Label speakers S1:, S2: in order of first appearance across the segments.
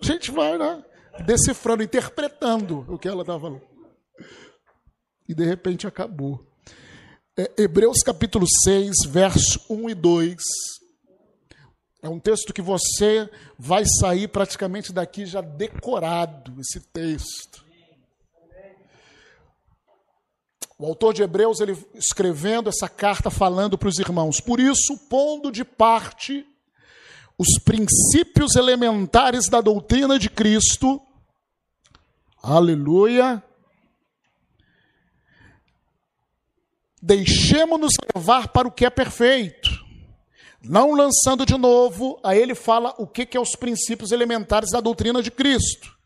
S1: A gente vai, né? Decifrando, interpretando o que ela estava falando. E de repente acabou. É, Hebreus capítulo 6, verso 1 e 2. É um texto que você vai sair praticamente daqui já decorado, esse texto. O autor de Hebreus, ele escrevendo essa carta, falando para os irmãos: Por isso, pondo de parte os princípios elementares da doutrina de Cristo, aleluia, deixemos-nos levar para o que é perfeito, não lançando de novo, aí ele fala o que, que é os princípios elementares da doutrina de Cristo.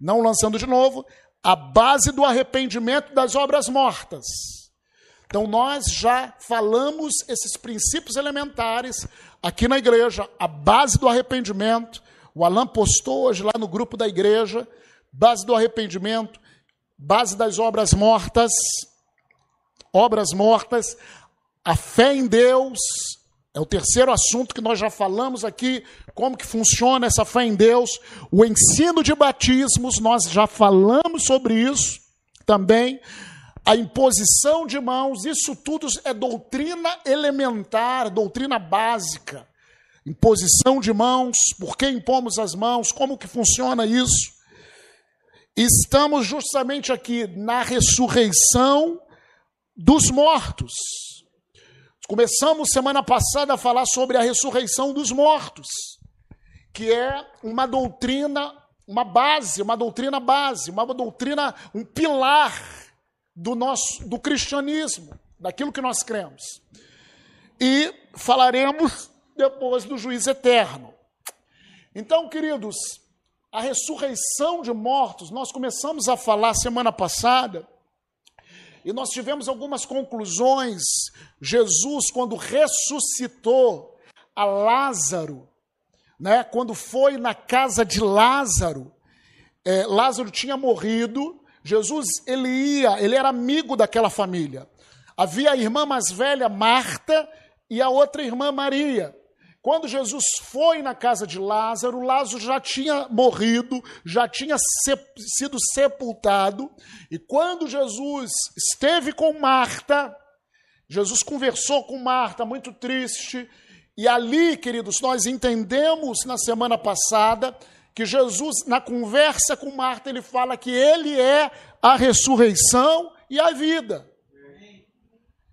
S1: Não lançando de novo, a base do arrependimento das obras mortas. Então, nós já falamos esses princípios elementares aqui na igreja, a base do arrependimento. O Alan postou hoje lá no grupo da igreja, base do arrependimento, base das obras mortas, obras mortas, a fé em Deus, é o terceiro assunto que nós já falamos aqui, como que funciona essa fé em Deus. O ensino de batismos, nós já falamos sobre isso também. A imposição de mãos, isso tudo é doutrina elementar, doutrina básica. Imposição de mãos, por que impomos as mãos, como que funciona isso. Estamos justamente aqui na ressurreição dos mortos. Começamos semana passada a falar sobre a ressurreição dos mortos, que é uma doutrina, uma base, uma doutrina base, uma doutrina, um pilar do nosso do cristianismo, daquilo que nós cremos. E falaremos depois do juízo eterno. Então, queridos, a ressurreição de mortos, nós começamos a falar semana passada e nós tivemos algumas conclusões. Jesus, quando ressuscitou a Lázaro, né, quando foi na casa de Lázaro, é, Lázaro tinha morrido, Jesus ele ia, ele era amigo daquela família. Havia a irmã mais velha, Marta, e a outra irmã Maria. Quando Jesus foi na casa de Lázaro, Lázaro já tinha morrido, já tinha sido sepultado, e quando Jesus esteve com Marta, Jesus conversou com Marta, muito triste, e ali, queridos, nós entendemos na semana passada que Jesus, na conversa com Marta, ele fala que ele é a ressurreição e a vida.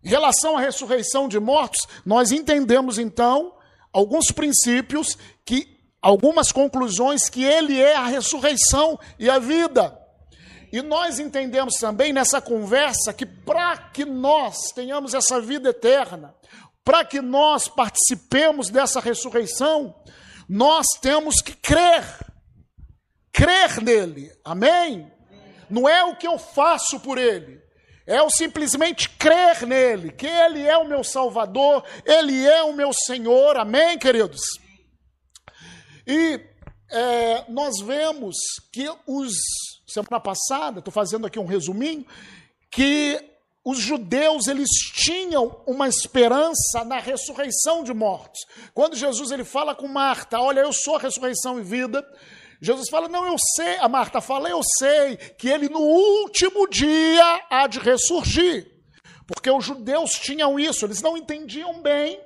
S1: Em relação à ressurreição de mortos, nós entendemos então alguns princípios que algumas conclusões que ele é a ressurreição e a vida. E nós entendemos também nessa conversa que para que nós tenhamos essa vida eterna, para que nós participemos dessa ressurreição, nós temos que crer. Crer nele. Amém? Não é o que eu faço por ele, é eu simplesmente crer nele, que ele é o meu Salvador, ele é o meu Senhor, amém, queridos? E é, nós vemos que os, semana passada, estou fazendo aqui um resuminho, que os judeus eles tinham uma esperança na ressurreição de mortos. Quando Jesus ele fala com Marta, olha, eu sou a ressurreição e vida, Jesus fala: Não, eu sei, a Marta fala: Eu sei que ele no último dia há de ressurgir. Porque os judeus tinham isso, eles não entendiam bem,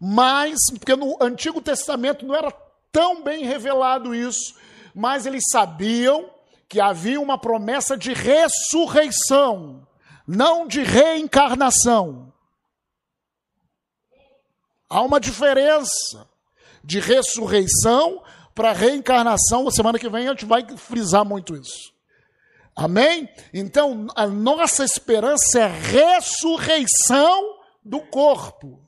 S1: mas, porque no Antigo Testamento não era tão bem revelado isso, mas eles sabiam que havia uma promessa de ressurreição, não de reencarnação. Há uma diferença de ressurreição para reencarnação. Semana que vem a gente vai frisar muito isso. Amém? Então, a nossa esperança é ressurreição do corpo.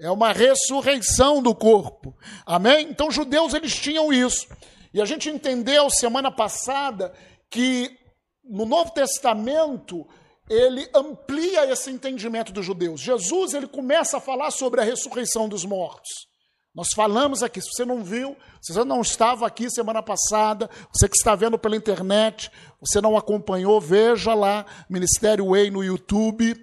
S1: É uma ressurreição do corpo. Amém? Então, os judeus eles tinham isso. E a gente entendeu semana passada que no Novo Testamento ele amplia esse entendimento dos judeus. Jesus ele começa a falar sobre a ressurreição dos mortos. Nós falamos aqui, se você não viu, se você não estava aqui semana passada, você que está vendo pela internet, você não acompanhou, veja lá, Ministério Way no YouTube,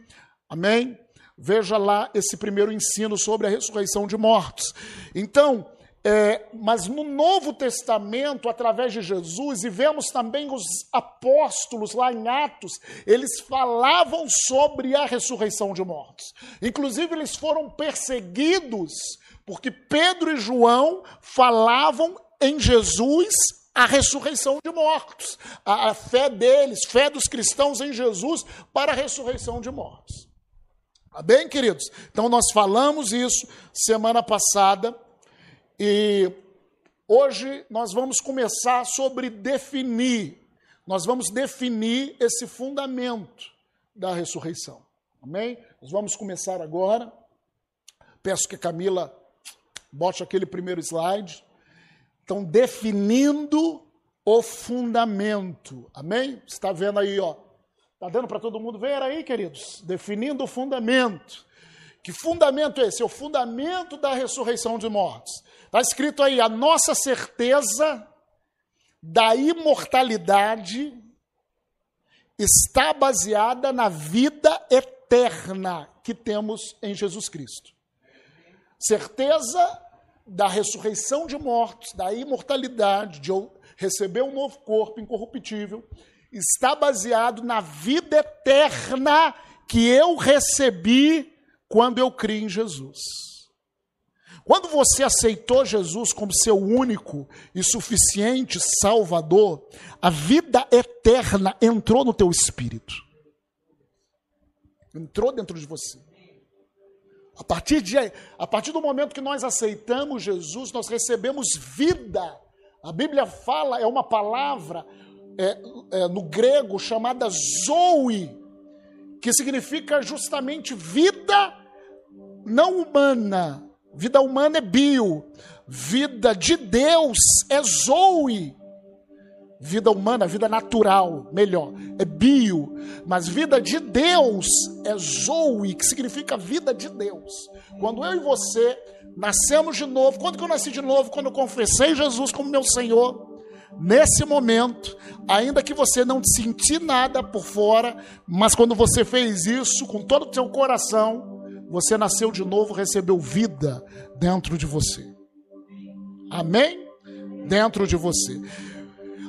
S1: amém? Veja lá esse primeiro ensino sobre a ressurreição de mortos. Então, é, mas no Novo Testamento, através de Jesus, e vemos também os apóstolos lá em Atos, eles falavam sobre a ressurreição de mortos. Inclusive, eles foram perseguidos porque Pedro e João falavam em Jesus a ressurreição de mortos, a, a fé deles, fé dos cristãos em Jesus para a ressurreição de mortos. Tá bem, queridos? Então, nós falamos isso semana passada e hoje nós vamos começar sobre definir, nós vamos definir esse fundamento da ressurreição. Amém? Nós vamos começar agora. Peço que Camila bote aquele primeiro slide. Então, definindo o fundamento. Amém? Está vendo aí, ó. Está dando para todo mundo ver aí, queridos? Definindo o fundamento. Que fundamento é esse? É o fundamento da ressurreição de mortos. Está escrito aí: a nossa certeza da imortalidade está baseada na vida eterna que temos em Jesus Cristo. Certeza da ressurreição de mortos, da imortalidade, de receber um novo corpo incorruptível, está baseado na vida eterna que eu recebi quando eu criei em Jesus. Quando você aceitou Jesus como seu único e suficiente Salvador, a vida eterna entrou no teu espírito. Entrou dentro de você. A partir, de, a partir do momento que nós aceitamos Jesus, nós recebemos vida. A Bíblia fala, é uma palavra é, é, no grego chamada zoe, que significa justamente vida não humana, Vida humana é bio. Vida de Deus é zoe. Vida humana, vida natural, melhor, é bio. Mas vida de Deus é zoe, que significa vida de Deus. Quando eu e você nascemos de novo, quando que eu nasci de novo? Quando eu confessei Jesus como meu Senhor. Nesse momento, ainda que você não sentir nada por fora, mas quando você fez isso com todo o seu coração, você nasceu de novo, recebeu vida dentro de você. Amém? Dentro de você.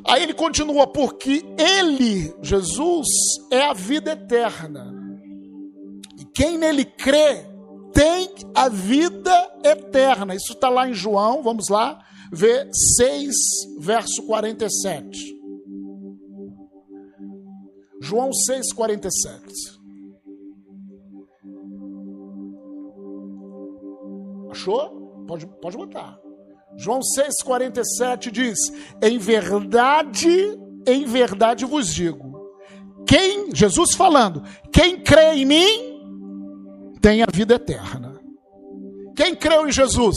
S1: Aí ele continua, porque ele, Jesus, é a vida eterna. E quem nele crê tem a vida eterna. Isso está lá em João, vamos lá, ver 6, verso 47. João 6, 47. Achou? Pode, pode botar. João 6,47 diz: Em verdade, em verdade vos digo, quem, Jesus falando, quem crê em mim, tem a vida eterna. Quem creu em Jesus,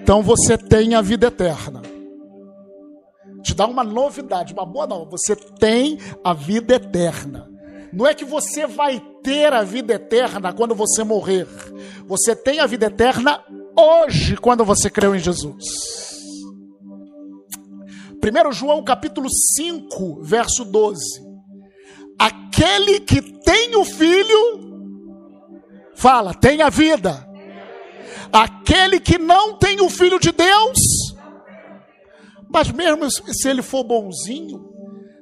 S1: então você tem a vida eterna. Te dá uma novidade, uma boa não, você tem a vida eterna. Não é que você vai ter a vida eterna quando você morrer. Você tem a vida eterna hoje, quando você creu em Jesus. 1 João capítulo 5, verso 12. Aquele que tem o filho, fala, tem a vida. Aquele que não tem o filho de Deus, mas mesmo se ele for bonzinho,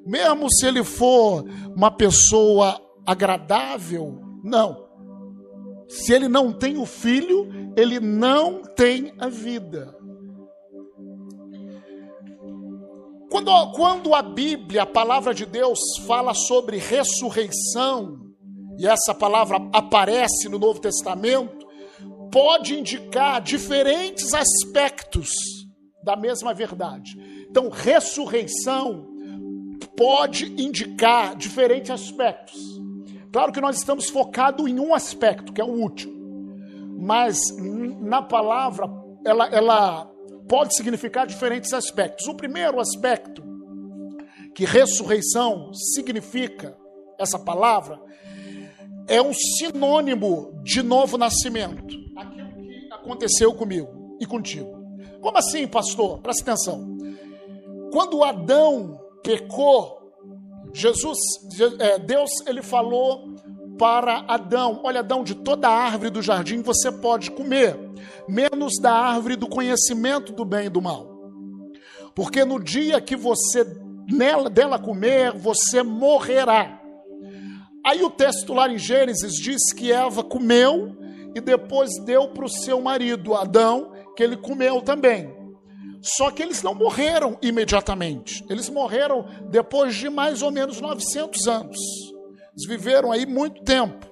S1: mesmo se ele for uma pessoa agradável, não. Se ele não tem o filho, ele não tem a vida. Quando, quando a Bíblia, a palavra de Deus, fala sobre ressurreição, e essa palavra aparece no Novo Testamento, pode indicar diferentes aspectos da mesma verdade. Então, ressurreição pode indicar diferentes aspectos. Claro que nós estamos focados em um aspecto, que é o último. Mas na palavra, ela, ela pode significar diferentes aspectos. O primeiro aspecto que ressurreição significa, essa palavra, é um sinônimo de novo nascimento. Aquilo que aconteceu comigo e contigo. Como assim, pastor? Presta atenção. Quando Adão pecou, Jesus, é, Deus, ele falou para Adão: Olha, Adão, de toda a árvore do jardim você pode comer, menos da árvore do conhecimento do bem e do mal. Porque no dia que você nela, dela comer, você morrerá. Aí o texto lá em Gênesis diz que Eva comeu e depois deu para o seu marido, Adão, que ele comeu também. Só que eles não morreram imediatamente. Eles morreram depois de mais ou menos 900 anos. Eles viveram aí muito tempo.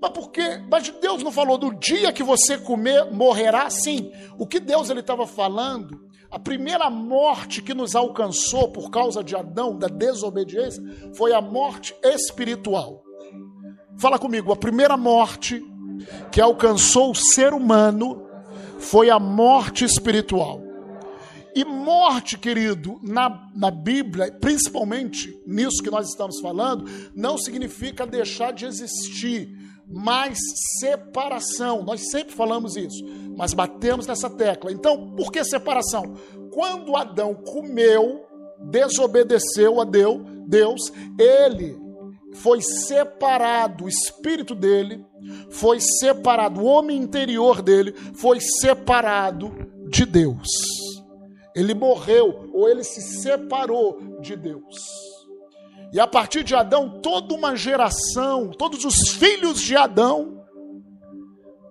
S1: Mas porque, mas Deus não falou do dia que você comer morrerá? Sim. O que Deus ele estava falando? A primeira morte que nos alcançou por causa de Adão, da desobediência, foi a morte espiritual. Fala comigo, a primeira morte que alcançou o ser humano foi a morte espiritual. E morte, querido, na, na Bíblia, principalmente nisso que nós estamos falando, não significa deixar de existir, mas separação. Nós sempre falamos isso, mas batemos nessa tecla. Então, por que separação? Quando Adão comeu, desobedeceu a Deus, Deus, ele foi separado, o espírito dele foi separado, o homem interior dele foi separado de Deus. Ele morreu ou ele se separou de Deus. E a partir de Adão, toda uma geração, todos os filhos de Adão,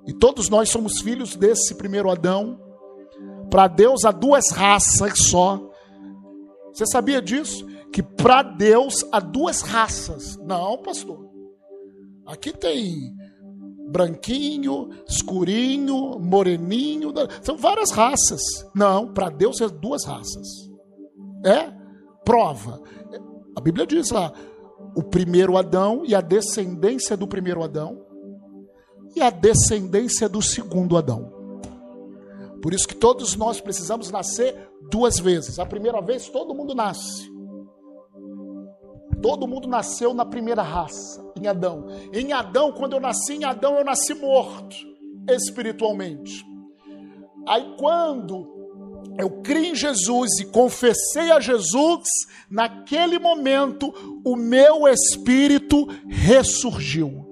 S1: e todos nós somos filhos desse primeiro Adão, para Deus há duas raças só. Você sabia disso? Que para Deus há duas raças. Não, pastor. Aqui tem branquinho, escurinho, moreninho, são várias raças. Não, para Deus é duas raças. É prova. A Bíblia diz lá: o primeiro Adão e a descendência do primeiro Adão e a descendência do segundo Adão. Por isso que todos nós precisamos nascer duas vezes. A primeira vez todo mundo nasce. Todo mundo nasceu na primeira raça, em Adão. Em Adão, quando eu nasci em Adão, eu nasci morto espiritualmente. Aí quando eu criei em Jesus e confessei a Jesus, naquele momento o meu espírito ressurgiu.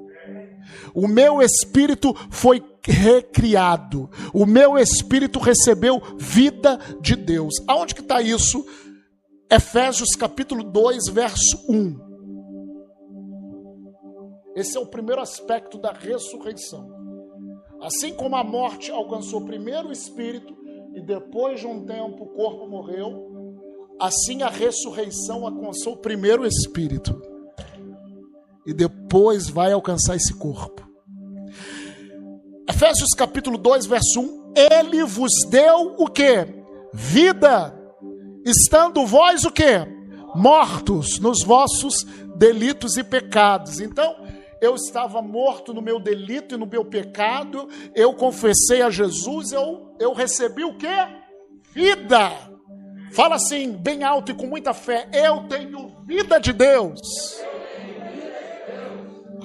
S1: O meu espírito foi recriado. O meu espírito recebeu vida de Deus. Aonde que está isso? Efésios capítulo 2, verso 1. Esse é o primeiro aspecto da ressurreição. Assim como a morte alcançou primeiro o espírito e depois de um tempo o corpo morreu, assim a ressurreição alcançou primeiro o espírito e depois vai alcançar esse corpo. Efésios capítulo 2, verso 1, ele vos deu o que? Vida estando vós o quê? Mortos nos vossos delitos e pecados. Então, eu estava morto no meu delito e no meu pecado, eu confessei a Jesus, eu, eu recebi o quê? Vida. Fala assim, bem alto e com muita fé: eu tenho vida de Deus.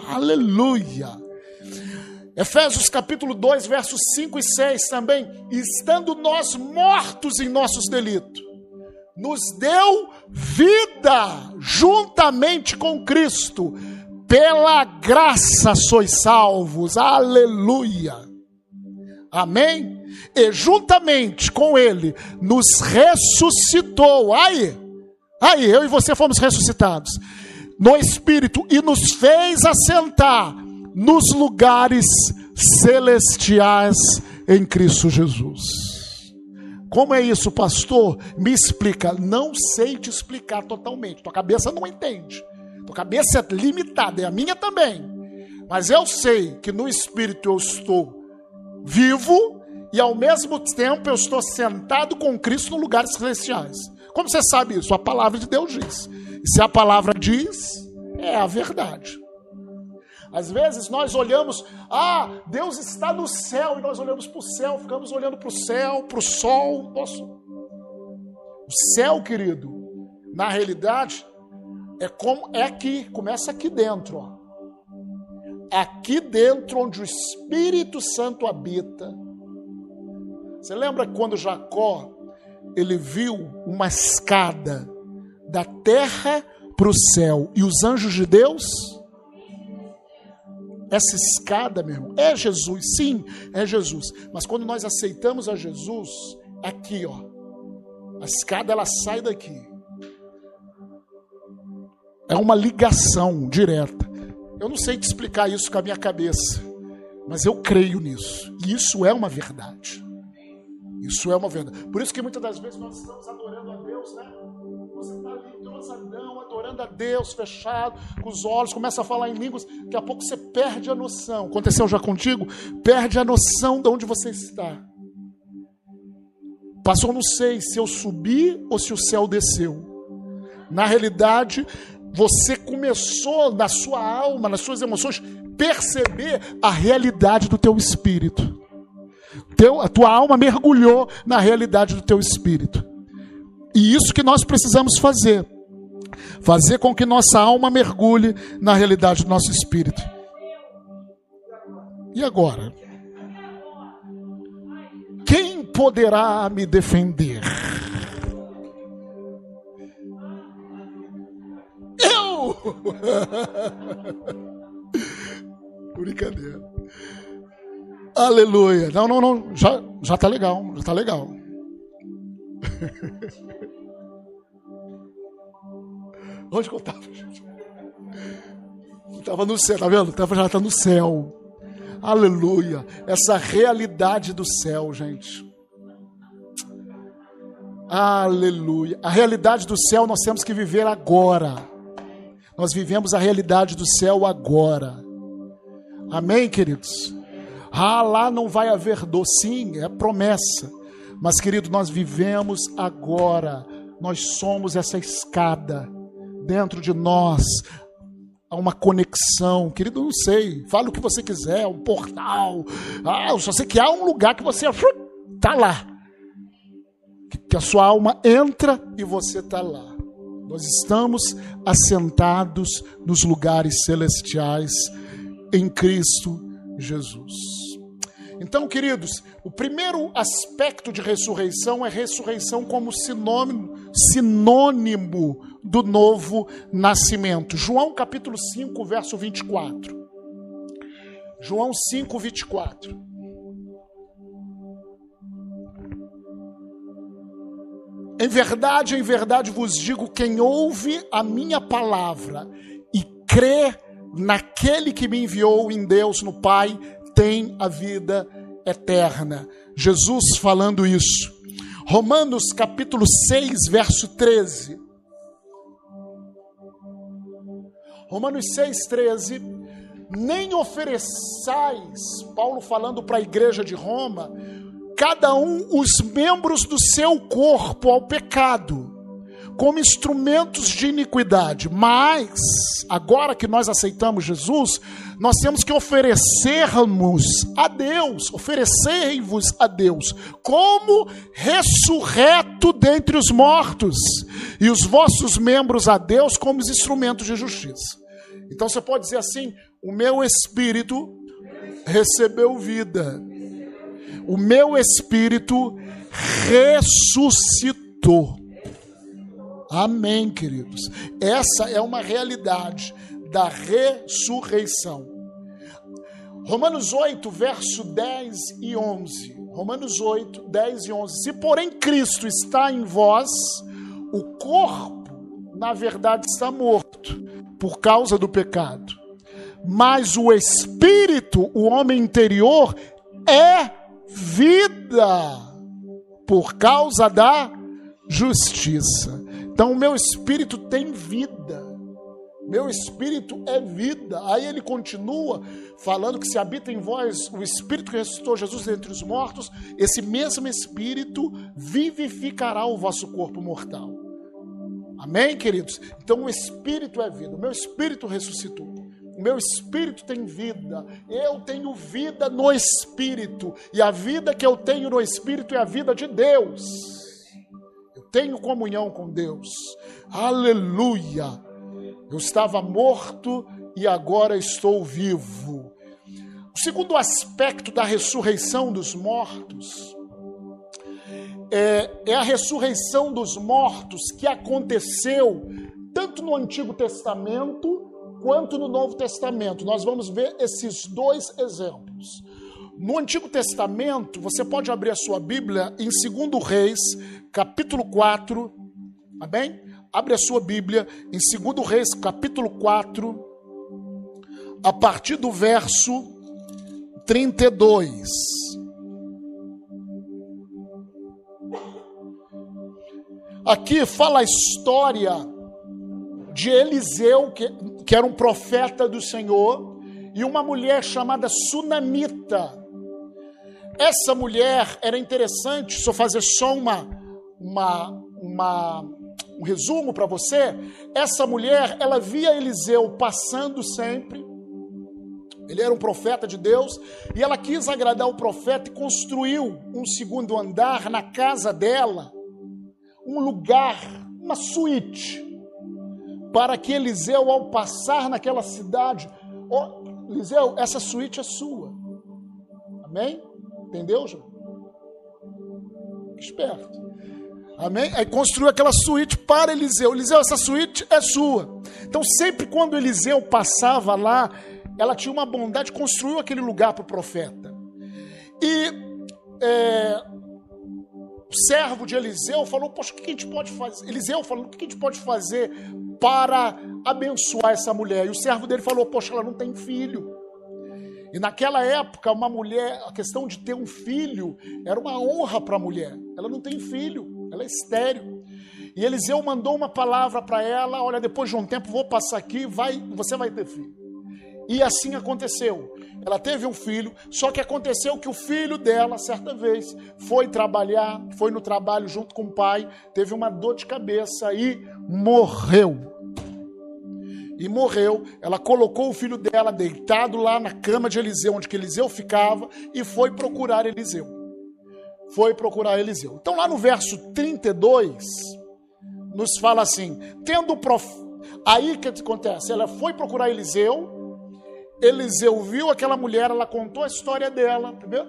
S1: Aleluia. Efésios capítulo 2, versos 5 e 6 também, estando nós mortos em nossos delitos nos deu vida juntamente com Cristo. Pela graça sois salvos. Aleluia. Amém? E juntamente com Ele nos ressuscitou. Aí, aí, eu e você fomos ressuscitados no Espírito e nos fez assentar nos lugares celestiais em Cristo Jesus. Como é isso, pastor? Me explica. Não sei te explicar totalmente. Tua cabeça não entende. Tua cabeça é limitada, é a minha também. Mas eu sei que no espírito eu estou vivo e ao mesmo tempo eu estou sentado com Cristo no lugares celestiais. Como você sabe isso? A palavra de Deus diz. E se a palavra diz, é a verdade. Às vezes nós olhamos, ah, Deus está no céu, e nós olhamos para o céu, ficamos olhando para o céu, para o sol. Nossa. O céu, querido, na realidade, é como é aqui, começa aqui dentro, ó. Aqui dentro onde o Espírito Santo habita. Você lembra quando Jacó ele viu uma escada da terra para o céu e os anjos de Deus essa escada, meu irmão, é Jesus, sim, é Jesus. Mas quando nós aceitamos a Jesus, aqui, ó, a escada ela sai daqui. É uma ligação direta. Eu não sei te explicar isso com a minha cabeça, mas eu creio nisso. E isso é uma verdade. Isso é uma verdade. Por isso que muitas das vezes nós estamos adorando a Deus, né? Você está ali entrosadão, adorando a Deus, fechado, com os olhos, começa a falar em línguas, daqui a pouco você perde a noção. Aconteceu já contigo? Perde a noção de onde você está. Passou, não sei se eu subi ou se o céu desceu. Na realidade, você começou na sua alma, nas suas emoções, perceber a realidade do teu espírito. Teu, a tua alma mergulhou na realidade do teu espírito. E isso que nós precisamos fazer. Fazer com que nossa alma mergulhe na realidade do nosso espírito. E agora? Quem poderá me defender? Eu! Brincadeira. Aleluia. Não, não, não. Já, já tá legal. Já tá legal. Onde que eu estava, gente? Estava no céu, tá vendo? Tava, já está no céu. Aleluia. Essa realidade do céu, gente. Aleluia. A realidade do céu nós temos que viver agora. Nós vivemos a realidade do céu agora. Amém, queridos? Ah, lá não vai haver dor, sim, é promessa. Mas, querido, nós vivemos agora. Nós somos essa escada dentro de nós. Há uma conexão, querido, não sei. Fala o que você quiser, um portal. Ah, eu só sei que há um lugar que você está lá. Que a sua alma entra e você está lá. Nós estamos assentados nos lugares celestiais em Cristo Jesus. Então, queridos, o primeiro aspecto de ressurreição é ressurreição como sinônimo, sinônimo do novo nascimento. João capítulo 5, verso 24. João 5, 24. Em verdade, em verdade vos digo: quem ouve a minha palavra e crê naquele que me enviou em Deus, no Pai, tem a vida eterna. Jesus falando isso. Romanos capítulo 6, verso 13. Romanos 6, 13. Nem ofereçais, Paulo falando para a igreja de Roma, cada um os membros do seu corpo ao pecado como instrumentos de iniquidade. Mas, agora que nós aceitamos Jesus, nós temos que oferecermos a Deus, oferecer-vos a Deus, como ressurreto dentre os mortos, e os vossos membros a Deus como os instrumentos de justiça. Então você pode dizer assim: o meu espírito recebeu vida, o meu espírito ressuscitou. Amém, queridos. Essa é uma realidade da ressurreição. Romanos 8, verso 10 e 11. Romanos 8, 10 e 11. Se porém Cristo está em vós, o corpo, na verdade, está morto por causa do pecado. Mas o espírito, o homem interior, é vida por causa da justiça. Então, o meu espírito tem vida. Meu espírito é vida. Aí ele continua falando que se habita em vós o espírito que ressuscitou Jesus dentre os mortos, esse mesmo espírito vivificará o vosso corpo mortal. Amém, queridos? Então o espírito é vida. O meu espírito ressuscitou. O meu espírito tem vida. Eu tenho vida no espírito. E a vida que eu tenho no espírito é a vida de Deus tenho comunhão com Deus. Aleluia! Eu estava morto e agora estou vivo. O segundo aspecto da ressurreição dos mortos é, é a ressurreição dos mortos que aconteceu tanto no Antigo Testamento quanto no Novo Testamento. Nós vamos ver esses dois exemplos. No Antigo Testamento, você pode abrir a sua Bíblia em 2 Reis, capítulo 4. Amém? Abre a sua Bíblia em 2 Reis, capítulo 4, a partir do verso 32. Aqui fala a história de Eliseu, que, que era um profeta do Senhor, e uma mulher chamada Sunamita. Essa mulher era interessante, só fazer só uma, uma, uma um resumo para você. Essa mulher, ela via Eliseu passando sempre. Ele era um profeta de Deus e ela quis agradar o profeta e construiu um segundo andar na casa dela, um lugar, uma suíte, para que Eliseu, ao passar naquela cidade, oh, Eliseu, essa suíte é sua. Amém? Entendeu, João? Esperto. Amém? Aí construiu aquela suíte para Eliseu. Eliseu, essa suíte é sua. Então, sempre quando Eliseu passava lá, ela tinha uma bondade, construiu aquele lugar para o profeta. E é, o servo de Eliseu falou: Poxa, o que a gente pode fazer? Eliseu falou: O que a gente pode fazer para abençoar essa mulher? E o servo dele falou: Poxa, ela não tem filho. E naquela época, uma mulher, a questão de ter um filho era uma honra para a mulher. Ela não tem filho, ela é estéreo. E Eliseu mandou uma palavra para ela: Olha, depois de um tempo vou passar aqui, vai, você vai ter filho. E assim aconteceu. Ela teve um filho, só que aconteceu que o filho dela, certa vez, foi trabalhar, foi no trabalho junto com o pai, teve uma dor de cabeça e morreu. E morreu. Ela colocou o filho dela deitado lá na cama de Eliseu, onde Eliseu ficava, e foi procurar Eliseu. Foi procurar Eliseu. Então, lá no verso 32, nos fala assim: tendo prof... Aí que acontece? Ela foi procurar Eliseu, Eliseu viu aquela mulher, ela contou a história dela, entendeu?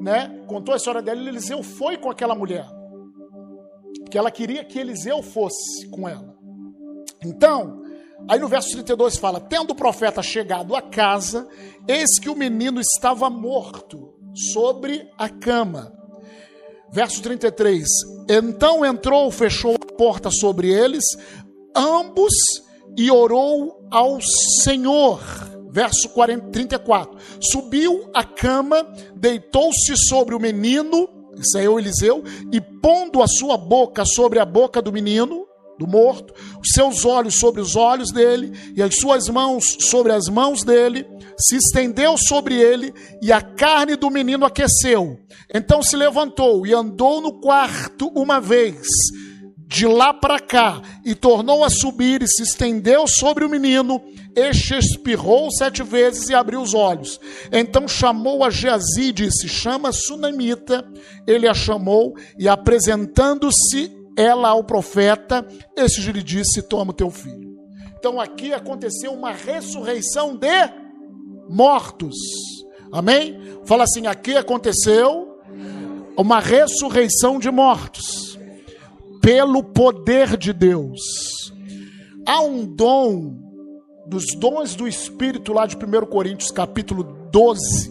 S1: Né? Contou a história dela e Eliseu foi com aquela mulher. Porque ela queria que Eliseu fosse com ela. Então, aí no verso 32 fala: Tendo o profeta chegado à casa, eis que o menino estava morto sobre a cama. Verso 33: Então entrou, fechou a porta sobre eles, ambos, e orou ao Senhor verso 40, 34. Subiu a cama, deitou-se sobre o menino, isso é o Eliseu, e pondo a sua boca sobre a boca do menino, do morto, os seus olhos sobre os olhos dele, e as suas mãos sobre as mãos dele, se estendeu sobre ele, e a carne do menino aqueceu. Então se levantou e andou no quarto uma vez, de lá para cá, e tornou a subir e se estendeu sobre o menino, este espirrou sete vezes e abriu os olhos. Então chamou a Geazi e disse: Chama a Sunamita. Ele a chamou e, apresentando-se ela ao profeta, este lhe disse: Toma o teu filho. Então aqui aconteceu uma ressurreição de mortos. Amém? Fala assim: aqui aconteceu uma ressurreição de mortos pelo poder de Deus. Há um dom dos dons do Espírito, lá de 1 Coríntios capítulo 12,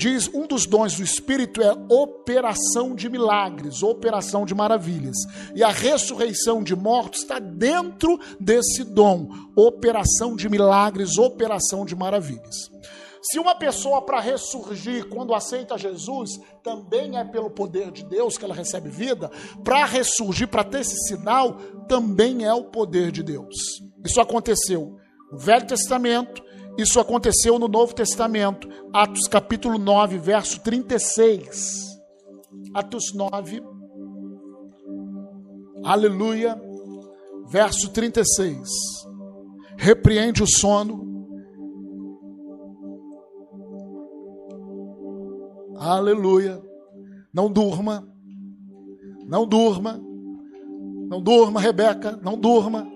S1: diz um dos dons do Espírito é operação de milagres, operação de maravilhas. E a ressurreição de mortos está dentro desse dom, operação de milagres, operação de maravilhas. Se uma pessoa para ressurgir quando aceita Jesus, também é pelo poder de Deus que ela recebe vida, para ressurgir, para ter esse sinal, também é o poder de Deus. Isso aconteceu no Velho Testamento, isso aconteceu no Novo Testamento, Atos capítulo 9, verso 36. Atos 9, aleluia, verso 36. Repreende o sono. Aleluia. Não durma. Não durma. Não durma, Rebeca. Não durma.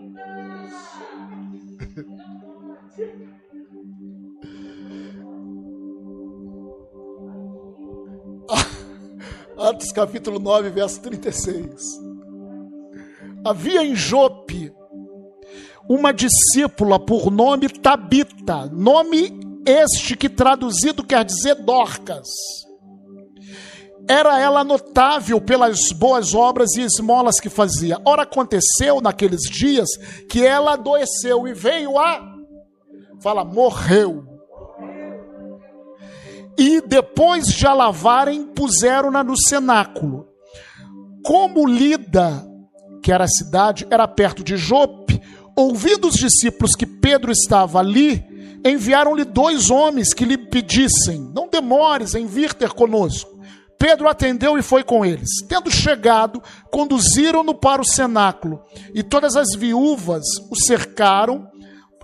S1: Atos capítulo 9, verso 36. Havia em Jope uma discípula por nome Tabita, nome este que traduzido quer dizer Dorcas. Era ela notável pelas boas obras e esmolas que fazia. Ora, aconteceu naqueles dias que ela adoeceu e veio a. Fala, morreu. E depois de a lavarem, puseram-na no cenáculo. Como Lida, que era a cidade, era perto de Jope, ouvindo os discípulos que Pedro estava ali, enviaram-lhe dois homens que lhe pedissem: Não demores em vir ter conosco. Pedro atendeu e foi com eles. Tendo chegado, conduziram-no para o cenáculo, e todas as viúvas o cercaram,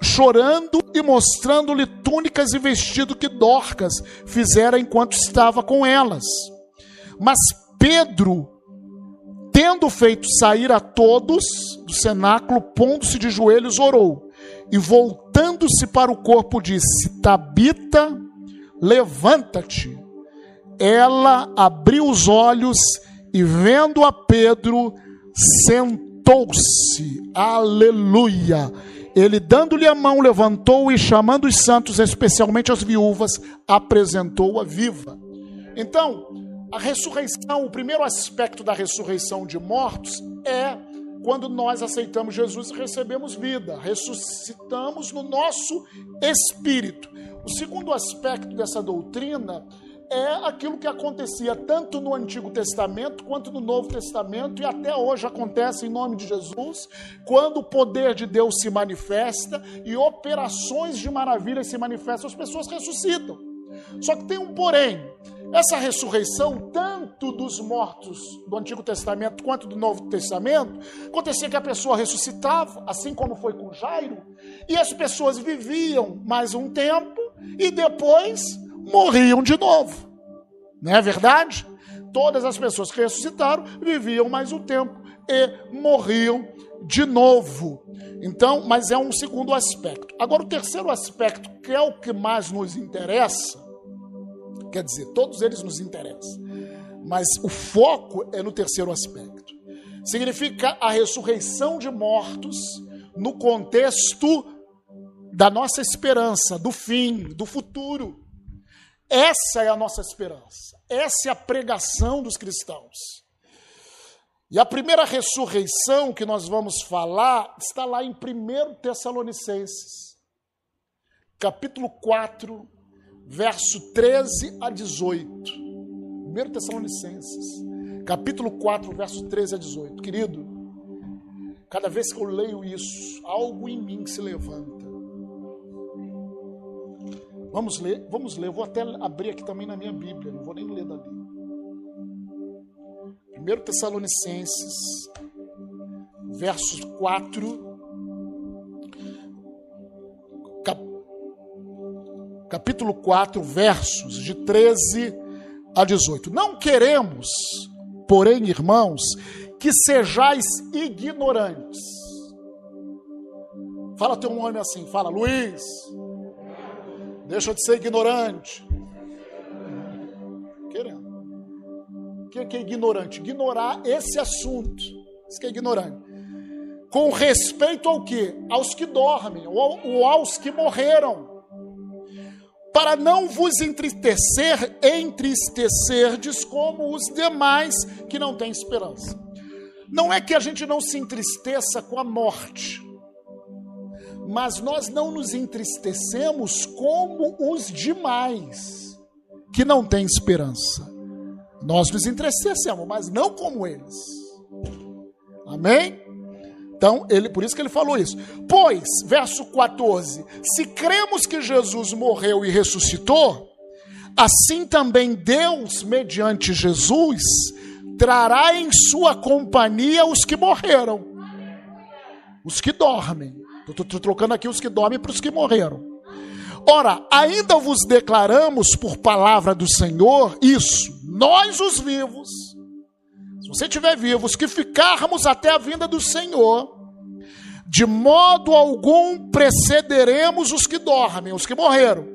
S1: chorando e mostrando-lhe túnicas e vestido que Dorcas fizera enquanto estava com elas. Mas Pedro, tendo feito sair a todos do cenáculo, pondo-se de joelhos, orou, e voltando-se para o corpo, disse: Tabita, levanta-te ela abriu os olhos e, vendo a Pedro, sentou-se. Aleluia! Ele, dando-lhe a mão, levantou e, chamando os santos, especialmente as viúvas, apresentou-a viva. Então, a ressurreição, o primeiro aspecto da ressurreição de mortos é quando nós aceitamos Jesus e recebemos vida, ressuscitamos no nosso espírito. O segundo aspecto dessa doutrina é aquilo que acontecia tanto no Antigo Testamento quanto no Novo Testamento e até hoje acontece em nome de Jesus, quando o poder de Deus se manifesta e operações de maravilhas se manifestam, as pessoas ressuscitam. Só que tem um porém. Essa ressurreição, tanto dos mortos do Antigo Testamento quanto do Novo Testamento, acontecia que a pessoa ressuscitava, assim como foi com Jairo, e as pessoas viviam mais um tempo e depois morriam de novo. Não é verdade? Todas as pessoas que ressuscitaram viviam mais um tempo e morriam de novo. Então, mas é um segundo aspecto. Agora, o terceiro aspecto, que é o que mais nos interessa, quer dizer, todos eles nos interessam, mas o foco é no terceiro aspecto. Significa a ressurreição de mortos no contexto da nossa esperança, do fim, do futuro. Essa é a nossa esperança. Essa é a pregação dos cristãos. E a primeira ressurreição que nós vamos falar está lá em 1 Tessalonicenses, capítulo 4, verso 13 a 18. 1 Tessalonicenses, capítulo 4, verso 13 a 18. Querido, cada vez que eu leio isso, algo em mim se levanta. Vamos ler, vamos ler. Eu vou até abrir aqui também na minha Bíblia, não vou nem ler dali. 1 Tessalonicenses, versos 4, cap, capítulo 4, versos de 13 a 18. Não queremos, porém, irmãos, que sejais ignorantes. Fala teu nome assim, fala Luiz. Deixa de ser ignorante. Querendo. O que é ignorante? Ignorar esse assunto. Isso que é ignorante. Com respeito ao que? Aos que dormem, ou aos que morreram. Para não vos entristecer, entristecerdes como os demais que não têm esperança. Não é que a gente não se entristeça com a morte mas nós não nos entristecemos como os demais que não têm esperança. Nós nos entristecemos, mas não como eles. Amém? Então, ele, por isso que ele falou isso. Pois, verso 14: se cremos que Jesus morreu e ressuscitou, assim também Deus, mediante Jesus, trará em sua companhia os que morreram, os que dormem. Estou trocando aqui os que dormem para os que morreram. Ora, ainda vos declaramos por palavra do Senhor isso, nós os vivos, se você estiver vivos, que ficarmos até a vinda do Senhor, de modo algum precederemos os que dormem, os que morreram.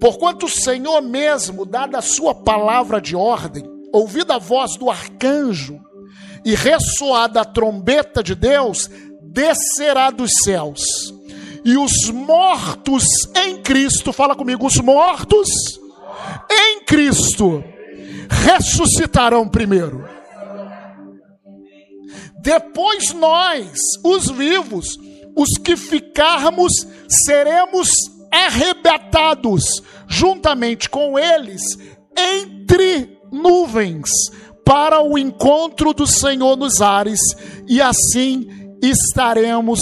S1: Porquanto o Senhor mesmo, dada a sua palavra de ordem, ouvida a voz do arcanjo e ressoada a trombeta de Deus, descerá dos céus, e os mortos em Cristo, fala comigo, os mortos em Cristo ressuscitarão primeiro. Depois nós, os vivos, os que ficarmos, seremos arrebatados juntamente com eles entre nuvens para o encontro do Senhor nos ares, e assim estaremos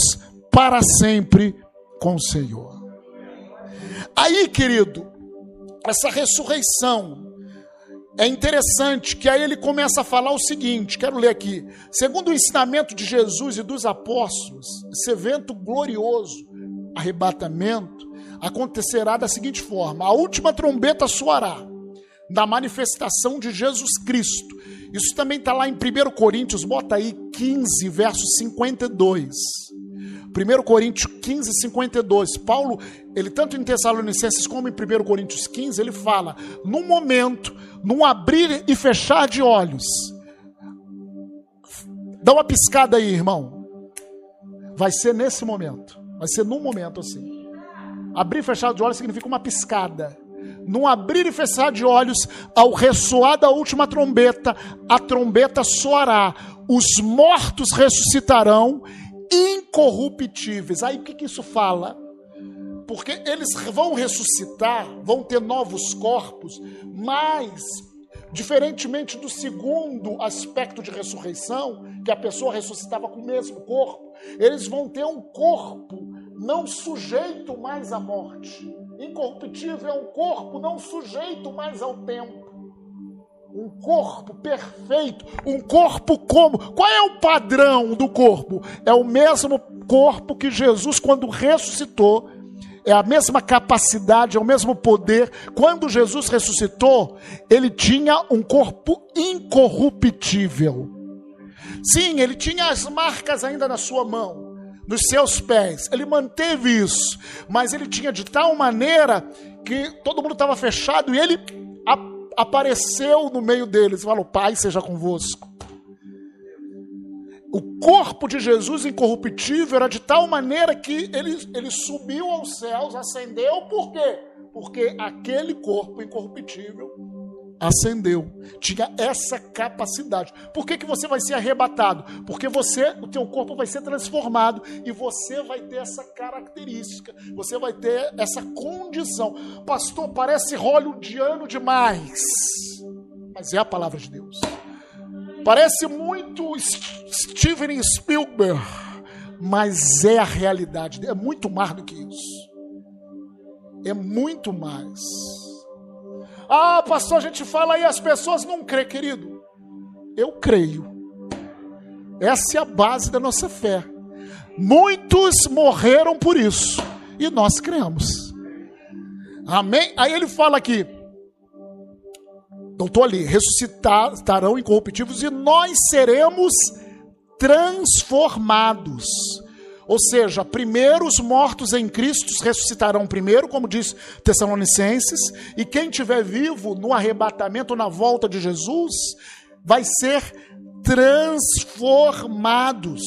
S1: para sempre com o Senhor. Aí, querido, essa ressurreição é interessante que aí ele começa a falar o seguinte, quero ler aqui. Segundo o ensinamento de Jesus e dos apóstolos, esse evento glorioso, arrebatamento, acontecerá da seguinte forma: a última trombeta soará da manifestação de Jesus Cristo. Isso também está lá em 1 Coríntios, bota aí 15, verso 52. 1 Coríntios 15, 52. Paulo, ele tanto em Tessalonicenses como em 1 Coríntios 15, ele fala: num momento, num abrir e fechar de olhos. Dá uma piscada aí, irmão. Vai ser nesse momento. Vai ser num momento assim. Abrir e fechar de olhos significa uma piscada. Num abrir e fechar de olhos, ao ressoar da última trombeta, a trombeta soará. Os mortos ressuscitarão incorruptíveis. Aí o que, que isso fala? Porque eles vão ressuscitar, vão ter novos corpos, mas, diferentemente do segundo aspecto de ressurreição, que a pessoa ressuscitava com o mesmo corpo, eles vão ter um corpo não sujeito mais à morte. Incorruptível é um corpo não sujeito mais ao tempo um corpo perfeito, um corpo como? Qual é o padrão do corpo? É o mesmo corpo que Jesus, quando ressuscitou, é a mesma capacidade, é o mesmo poder. Quando Jesus ressuscitou, ele tinha um corpo incorruptível. Sim, ele tinha as marcas ainda na sua mão, nos seus pés. Ele manteve isso, mas ele tinha de tal maneira que todo mundo estava fechado e ele apareceu no meio deles e falou: Pai, seja convosco. O corpo de Jesus incorruptível era de tal maneira que ele, ele subiu aos céus, ascendeu, por quê? Porque aquele corpo incorruptível ascendeu. Tinha essa capacidade. Por que, que você vai ser arrebatado? Porque você, o teu corpo vai ser transformado e você vai ter essa característica. Você vai ter essa condição. Pastor, parece hollywoodiano demais. Mas é a palavra de Deus. Parece muito Steven Spielberg, mas é a realidade. É muito mais do que isso. É muito mais. Ah, pastor, a gente fala e as pessoas não crê, querido. Eu creio. Essa é a base da nossa fé. Muitos morreram por isso e nós cremos. Amém? Aí ele fala aqui, não estou ali, ressuscitarão incorruptíveis e nós seremos transformados. Ou seja, primeiro os mortos em Cristo ressuscitarão primeiro, como diz Tessalonicenses, e quem tiver vivo no arrebatamento, na volta de Jesus, vai ser transformados.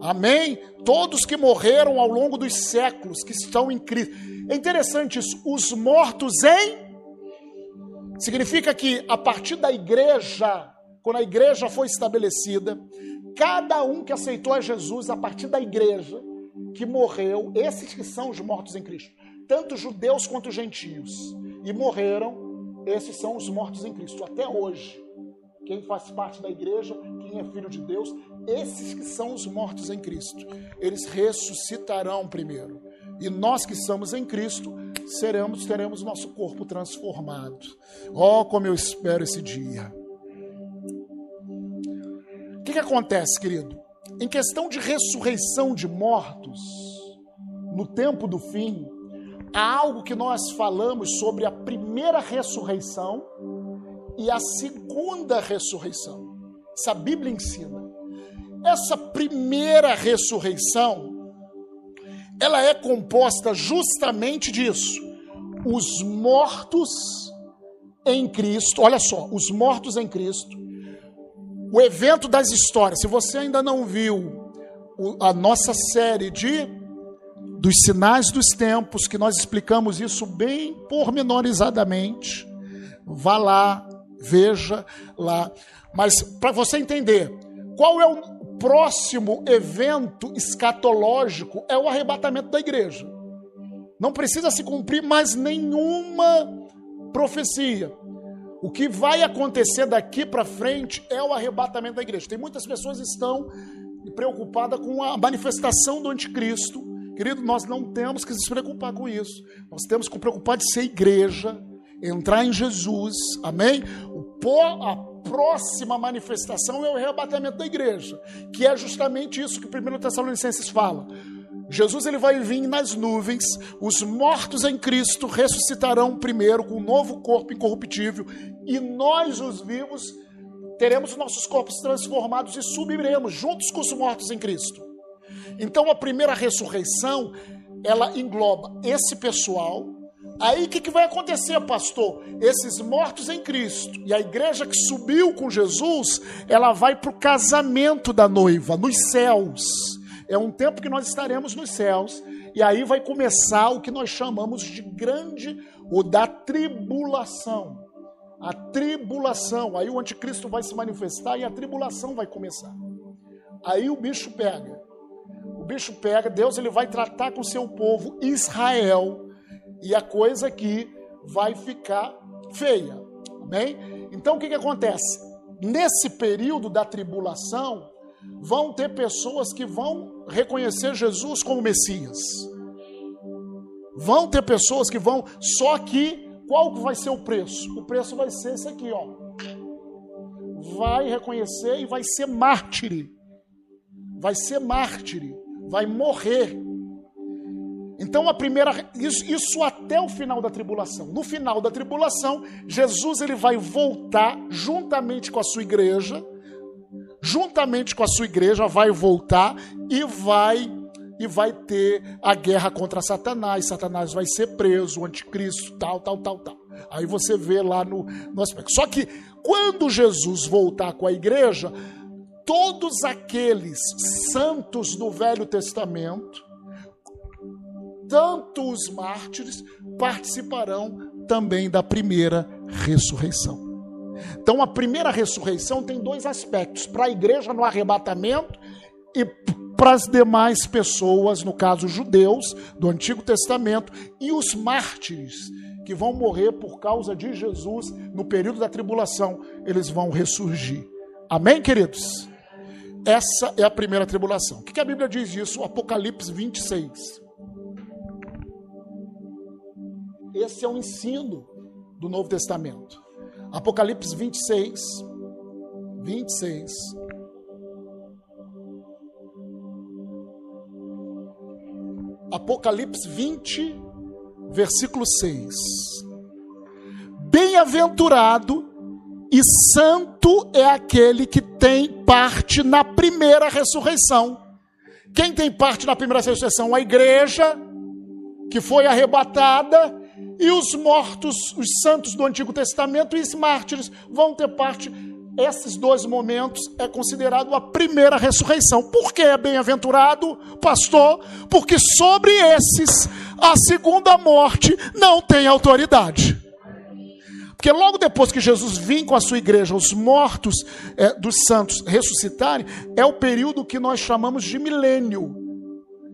S1: Amém? Todos que morreram ao longo dos séculos, que estão em Cristo. É interessante isso, os mortos em significa que a partir da igreja, quando a igreja foi estabelecida, cada um que aceitou a Jesus a partir da igreja, que morreu, esses que são os mortos em Cristo, tanto judeus quanto gentios, e morreram, esses são os mortos em Cristo, até hoje. Quem faz parte da igreja, quem é filho de Deus, esses que são os mortos em Cristo, eles ressuscitarão primeiro. E nós que estamos em Cristo, seremos, teremos nosso corpo transformado. Oh, como eu espero esse dia que, que acontece, querido? Em questão de ressurreição de mortos, no tempo do fim, há algo que nós falamos sobre a primeira ressurreição e a segunda ressurreição. Essa Bíblia ensina. Essa primeira ressurreição, ela é composta justamente disso. Os mortos em Cristo, olha só, os mortos em Cristo o evento das histórias. Se você ainda não viu a nossa série de dos sinais dos tempos, que nós explicamos isso bem pormenorizadamente. Vá lá, veja lá. Mas para você entender, qual é o próximo evento escatológico? É o arrebatamento da igreja. Não precisa se cumprir mais nenhuma profecia. O que vai acontecer daqui para frente é o arrebatamento da igreja. Tem muitas pessoas que estão preocupadas com a manifestação do anticristo. Querido, nós não temos que se preocupar com isso. Nós temos que nos preocupar de ser igreja, entrar em Jesus, amém? a próxima manifestação é o arrebatamento da igreja, que é justamente isso que o 1 Tessalonicenses fala. Jesus ele vai vir nas nuvens, os mortos em Cristo ressuscitarão primeiro com um novo corpo incorruptível, e nós, os vivos, teremos nossos corpos transformados e subiremos juntos com os mortos em Cristo. Então a primeira ressurreição, ela engloba esse pessoal. Aí o que, que vai acontecer, pastor? Esses mortos em Cristo e a igreja que subiu com Jesus, ela vai para o casamento da noiva, nos céus. É um tempo que nós estaremos nos céus. E aí vai começar o que nós chamamos de grande ou da tribulação. A tribulação. Aí o anticristo vai se manifestar e a tribulação vai começar. Aí o bicho pega. O bicho pega, Deus ele vai tratar com o seu povo Israel. E a coisa aqui vai ficar feia. Amém? Então o que, que acontece? Nesse período da tribulação, vão ter pessoas que vão reconhecer Jesus como Messias. Vão ter pessoas que vão, só que qual vai ser o preço? O preço vai ser esse aqui, ó. Vai reconhecer e vai ser mártire. Vai ser mártire, vai morrer. Então a primeira isso, isso até o final da tribulação. No final da tribulação, Jesus ele vai voltar juntamente com a sua igreja juntamente com a sua igreja, vai voltar e vai e vai ter a guerra contra Satanás. Satanás vai ser preso, o anticristo, tal, tal, tal, tal. Aí você vê lá no, no aspecto. Só que quando Jesus voltar com a igreja, todos aqueles santos do Velho Testamento, tanto os mártires, participarão também da primeira ressurreição. Então, a primeira ressurreição tem dois aspectos: para a igreja no arrebatamento e para as demais pessoas, no caso judeus do Antigo Testamento, e os mártires que vão morrer por causa de Jesus no período da tribulação, eles vão ressurgir. Amém, queridos? Essa é a primeira tribulação. O que a Bíblia diz disso? Apocalipse 26. Esse é o ensino do Novo Testamento. Apocalipse 26. 26. Apocalipse 20, versículo 6. Bem-aventurado e santo é aquele que tem parte na primeira ressurreição. Quem tem parte na primeira ressurreição? A igreja que foi arrebatada e os mortos, os santos do Antigo Testamento e os mártires vão ter parte. Esses dois momentos é considerado a primeira ressurreição. Por que é bem-aventurado, pastor? Porque sobre esses a segunda morte não tem autoridade. Porque logo depois que Jesus vem com a sua igreja, os mortos é, dos santos ressuscitarem, é o período que nós chamamos de milênio.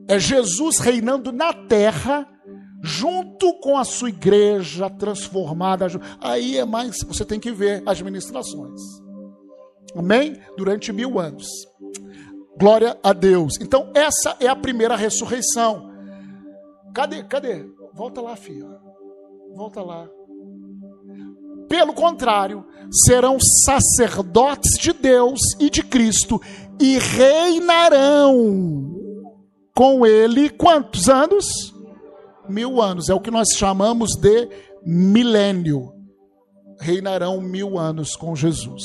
S1: É Jesus reinando na terra junto com a sua igreja transformada. Aí é mais, você tem que ver as ministrações. Amém? Durante mil anos. Glória a Deus. Então, essa é a primeira ressurreição. Cadê? Cadê? Volta lá, filho. Volta lá. Pelo contrário, serão sacerdotes de Deus e de Cristo e reinarão com ele quantos anos? Mil anos. É o que nós chamamos de milênio. Reinarão mil anos com Jesus.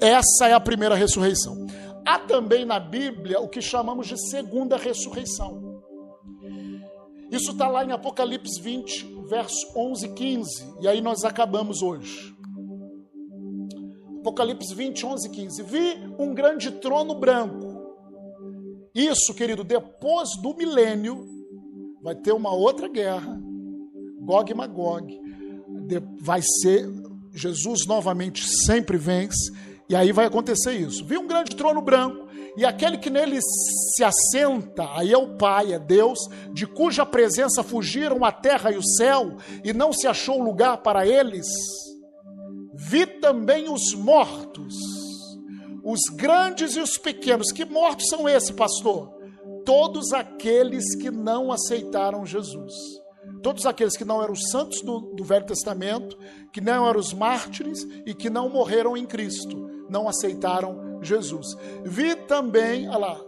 S1: Essa é a primeira ressurreição. Há também na Bíblia o que chamamos de segunda ressurreição. Isso está lá em Apocalipse 20, verso 11 e 15. E aí nós acabamos hoje. Apocalipse 20, 11 e 15. Vi um grande trono branco Isso, querido, depois do milênio, vai ter uma outra guerra, Gog e Magog. Vai ser, Jesus novamente sempre vence, e aí vai acontecer isso. Vi um grande trono branco, e aquele que nele se assenta, aí é o Pai, é Deus, de cuja presença fugiram a terra e o céu, e não se achou lugar para eles. Vi também os mortos, os grandes e os pequenos. Que mortos são esses, pastor? Todos aqueles que não aceitaram Jesus. Todos aqueles que não eram os santos do, do Velho Testamento, que não eram os mártires e que não morreram em Cristo, não aceitaram Jesus. Vi também, olha lá,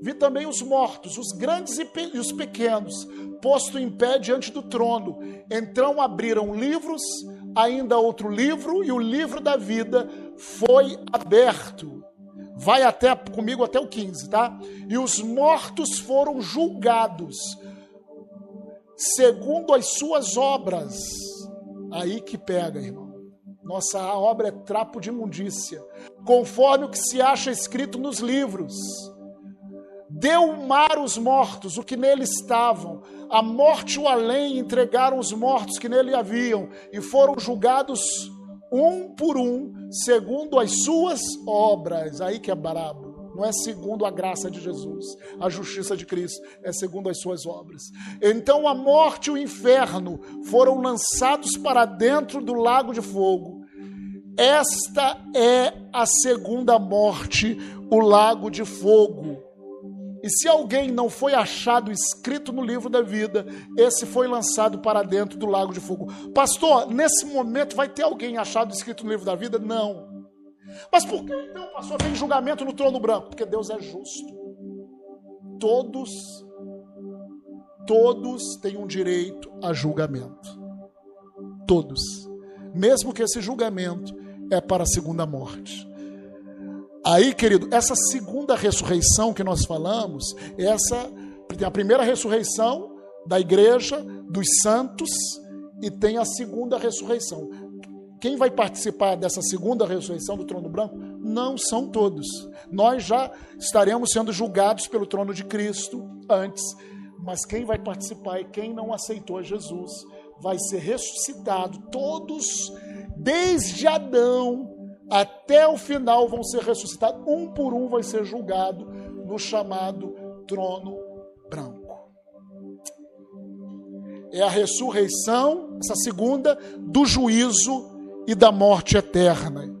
S1: vi também os mortos, os grandes e os pequenos, posto em pé diante do trono. Então abriram livros, ainda outro livro, e o livro da vida foi aberto. Vai até comigo até o 15, tá? E os mortos foram julgados segundo as suas obras. Aí que pega, irmão. Nossa obra é trapo de imundícia, conforme o que se acha escrito nos livros. Deu o mar os mortos, o que nele estavam, a morte o além entregaram os mortos que nele haviam, e foram julgados um por um, segundo as suas obras. Aí que é brabo. Não é segundo a graça de Jesus, a justiça de Cristo, é segundo as suas obras. Então a morte e o inferno foram lançados para dentro do lago de fogo. Esta é a segunda morte, o lago de fogo. E se alguém não foi achado escrito no livro da vida, esse foi lançado para dentro do lago de fogo. Pastor, nesse momento vai ter alguém achado escrito no livro da vida? Não. Mas por que então, pastor, tem julgamento no trono branco? Porque Deus é justo. Todos, todos têm um direito a julgamento. Todos. Mesmo que esse julgamento é para a segunda morte. Aí, querido, essa segunda ressurreição que nós falamos, essa tem a primeira ressurreição da igreja, dos santos, e tem a segunda ressurreição. Quem vai participar dessa segunda ressurreição do trono branco? Não são todos. Nós já estaremos sendo julgados pelo trono de Cristo antes, mas quem vai participar e quem não aceitou Jesus vai ser ressuscitado. Todos, desde Adão até o final, vão ser ressuscitados. Um por um vai ser julgado no chamado trono branco. É a ressurreição, essa segunda, do juízo e da morte eterna.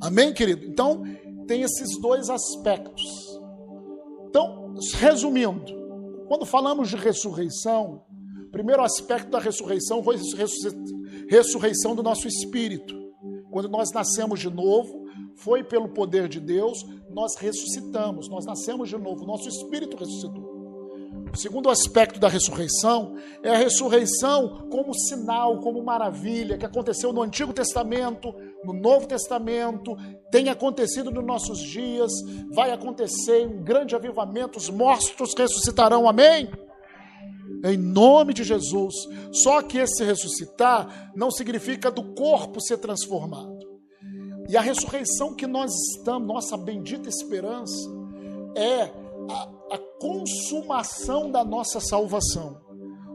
S1: Amém, querido? Então, tem esses dois aspectos. Então, resumindo, quando falamos de ressurreição, primeiro aspecto da ressurreição foi a ressurreição do nosso espírito. Quando nós nascemos de novo, foi pelo poder de Deus, nós ressuscitamos, nós nascemos de novo, nosso espírito ressuscitou. O segundo aspecto da ressurreição é a ressurreição como sinal, como maravilha, que aconteceu no Antigo Testamento, no Novo Testamento, tem acontecido nos nossos dias, vai acontecer um grande avivamento, os mortos ressuscitarão, amém? Em nome de Jesus. Só que esse ressuscitar não significa do corpo ser transformado. E a ressurreição que nós estamos, nossa bendita esperança, é a, a consumação da nossa salvação.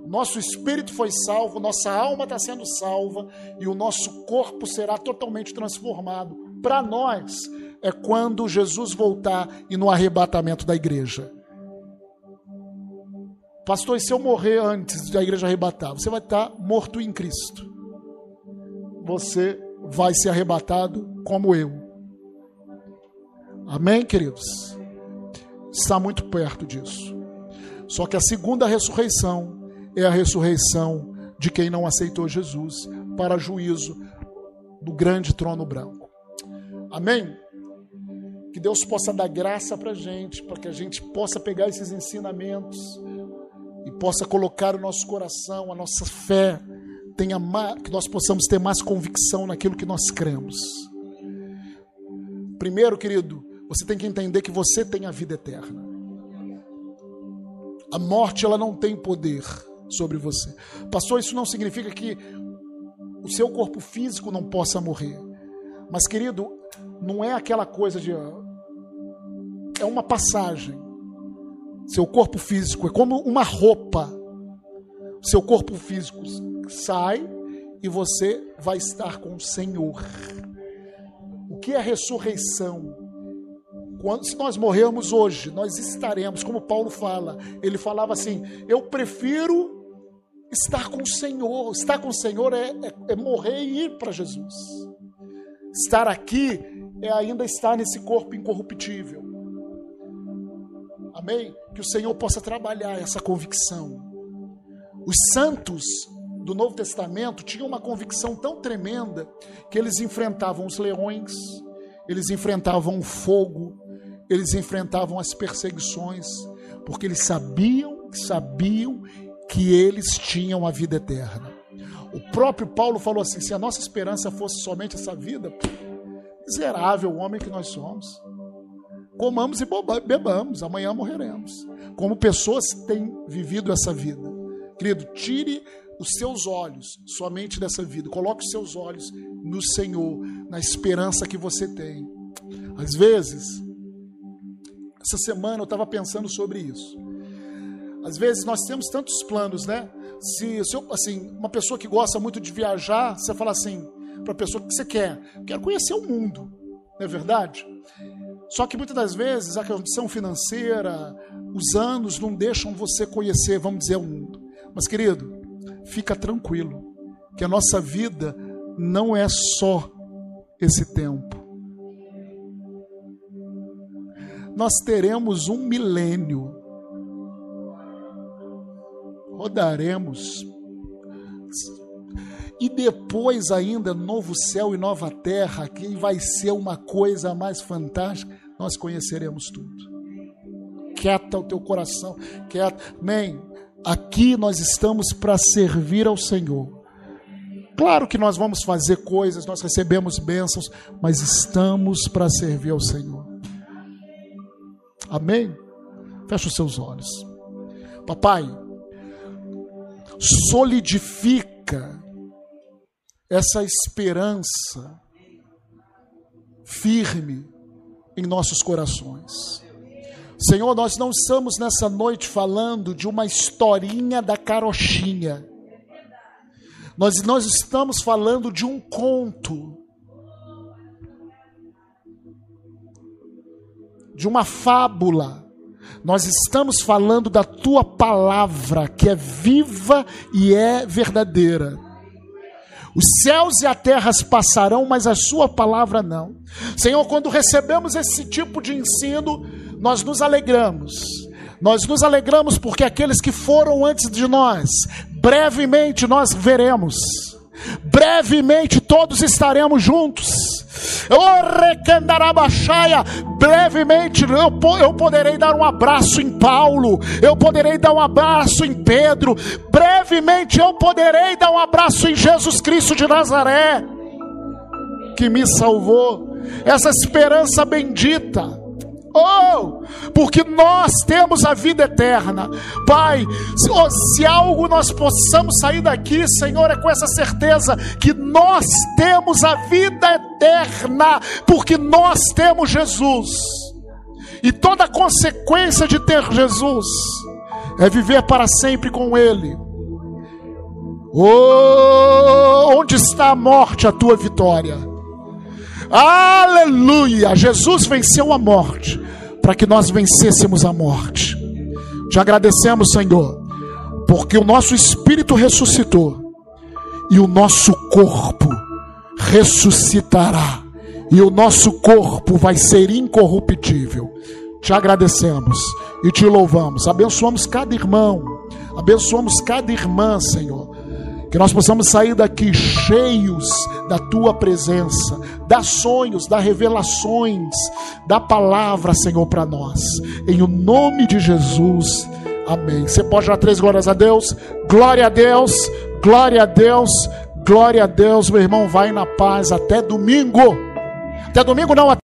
S1: Nosso espírito foi salvo, nossa alma está sendo salva e o nosso corpo será totalmente transformado. Para nós, é quando Jesus voltar e no arrebatamento da igreja. Pastor, e se eu morrer antes da igreja arrebatar? Você vai estar morto em Cristo. Você vai ser arrebatado como eu. Amém, queridos? está muito perto disso. Só que a segunda ressurreição é a ressurreição de quem não aceitou Jesus para juízo do grande trono branco. Amém? Que Deus possa dar graça para a gente, para que a gente possa pegar esses ensinamentos e possa colocar o nosso coração, a nossa fé, tenha mais, que nós possamos ter mais convicção naquilo que nós cremos. Primeiro, querido, você tem que entender que você tem a vida eterna. A morte ela não tem poder sobre você. Pastor, isso não significa que o seu corpo físico não possa morrer. Mas, querido, não é aquela coisa de. é uma passagem. Seu corpo físico é como uma roupa. Seu corpo físico sai e você vai estar com o Senhor. O que é ressurreição? Quando, se nós morrermos hoje, nós estaremos, como Paulo fala, ele falava assim: Eu prefiro estar com o Senhor. Estar com o Senhor é, é, é morrer e ir para Jesus. Estar aqui é ainda estar nesse corpo incorruptível. Amém? Que o Senhor possa trabalhar essa convicção. Os santos do Novo Testamento tinham uma convicção tão tremenda que eles enfrentavam os leões, eles enfrentavam o fogo, eles enfrentavam as perseguições, porque eles sabiam, sabiam que eles tinham a vida eterna. O próprio Paulo falou assim: se a nossa esperança fosse somente essa vida, miserável homem que nós somos. Comamos e bebamos, amanhã morreremos. Como pessoas têm vivido essa vida. Querido, tire os seus olhos somente dessa vida. Coloque os seus olhos no Senhor, na esperança que você tem. Às vezes, essa semana eu estava pensando sobre isso. Às vezes nós temos tantos planos, né? Se, se eu, assim, uma pessoa que gosta muito de viajar, você fala assim para a pessoa o que você quer, quero conhecer o mundo, não é verdade? Só que muitas das vezes a condição financeira, os anos não deixam você conhecer, vamos dizer, o mundo. Mas querido, fica tranquilo, que a nossa vida não é só esse tempo. Nós teremos um milênio. Rodaremos. E depois ainda novo céu e nova terra, que vai ser uma coisa mais fantástica, nós conheceremos tudo. Quieta o teu coração, quieta. Amém. Aqui nós estamos para servir ao Senhor. Claro que nós vamos fazer coisas, nós recebemos bênçãos, mas estamos para servir ao Senhor. Amém? Feche os seus olhos. Papai, solidifica essa esperança firme em nossos corações. Senhor, nós não estamos nessa noite falando de uma historinha da carochinha. Nós, nós estamos falando de um conto. De uma fábula. Nós estamos falando da tua palavra, que é viva e é verdadeira. Os céus e a terra passarão, mas a sua palavra não. Senhor, quando recebemos esse tipo de ensino, nós nos alegramos. Nós nos alegramos porque aqueles que foram antes de nós, brevemente nós veremos. Brevemente todos estaremos juntos. Brevemente eu, eu poderei dar um abraço em Paulo, eu poderei dar um abraço em Pedro, brevemente eu poderei dar um abraço em Jesus Cristo de Nazaré, que me salvou. Essa esperança bendita Oh, porque nós temos a vida eterna. Pai, se, oh, se algo nós possamos sair daqui, Senhor, é com essa certeza que nós temos a vida eterna, porque nós temos Jesus. E toda consequência de ter Jesus é viver para sempre com Ele. Oh, onde está a morte, a tua vitória? Aleluia! Jesus venceu a morte para que nós vencêssemos a morte. Te agradecemos, Senhor, porque o nosso espírito ressuscitou e o nosso corpo ressuscitará e o nosso corpo vai ser incorruptível. Te agradecemos e te louvamos. Abençoamos cada irmão, abençoamos cada irmã, Senhor que nós possamos sair daqui cheios da tua presença, dar sonhos, dar revelações, da palavra, Senhor, para nós. Em o nome de Jesus. Amém. Você pode dar três glórias a Deus. Glória a Deus. Glória a Deus. Glória a Deus. Meu irmão, vai na paz. Até domingo. Até domingo não.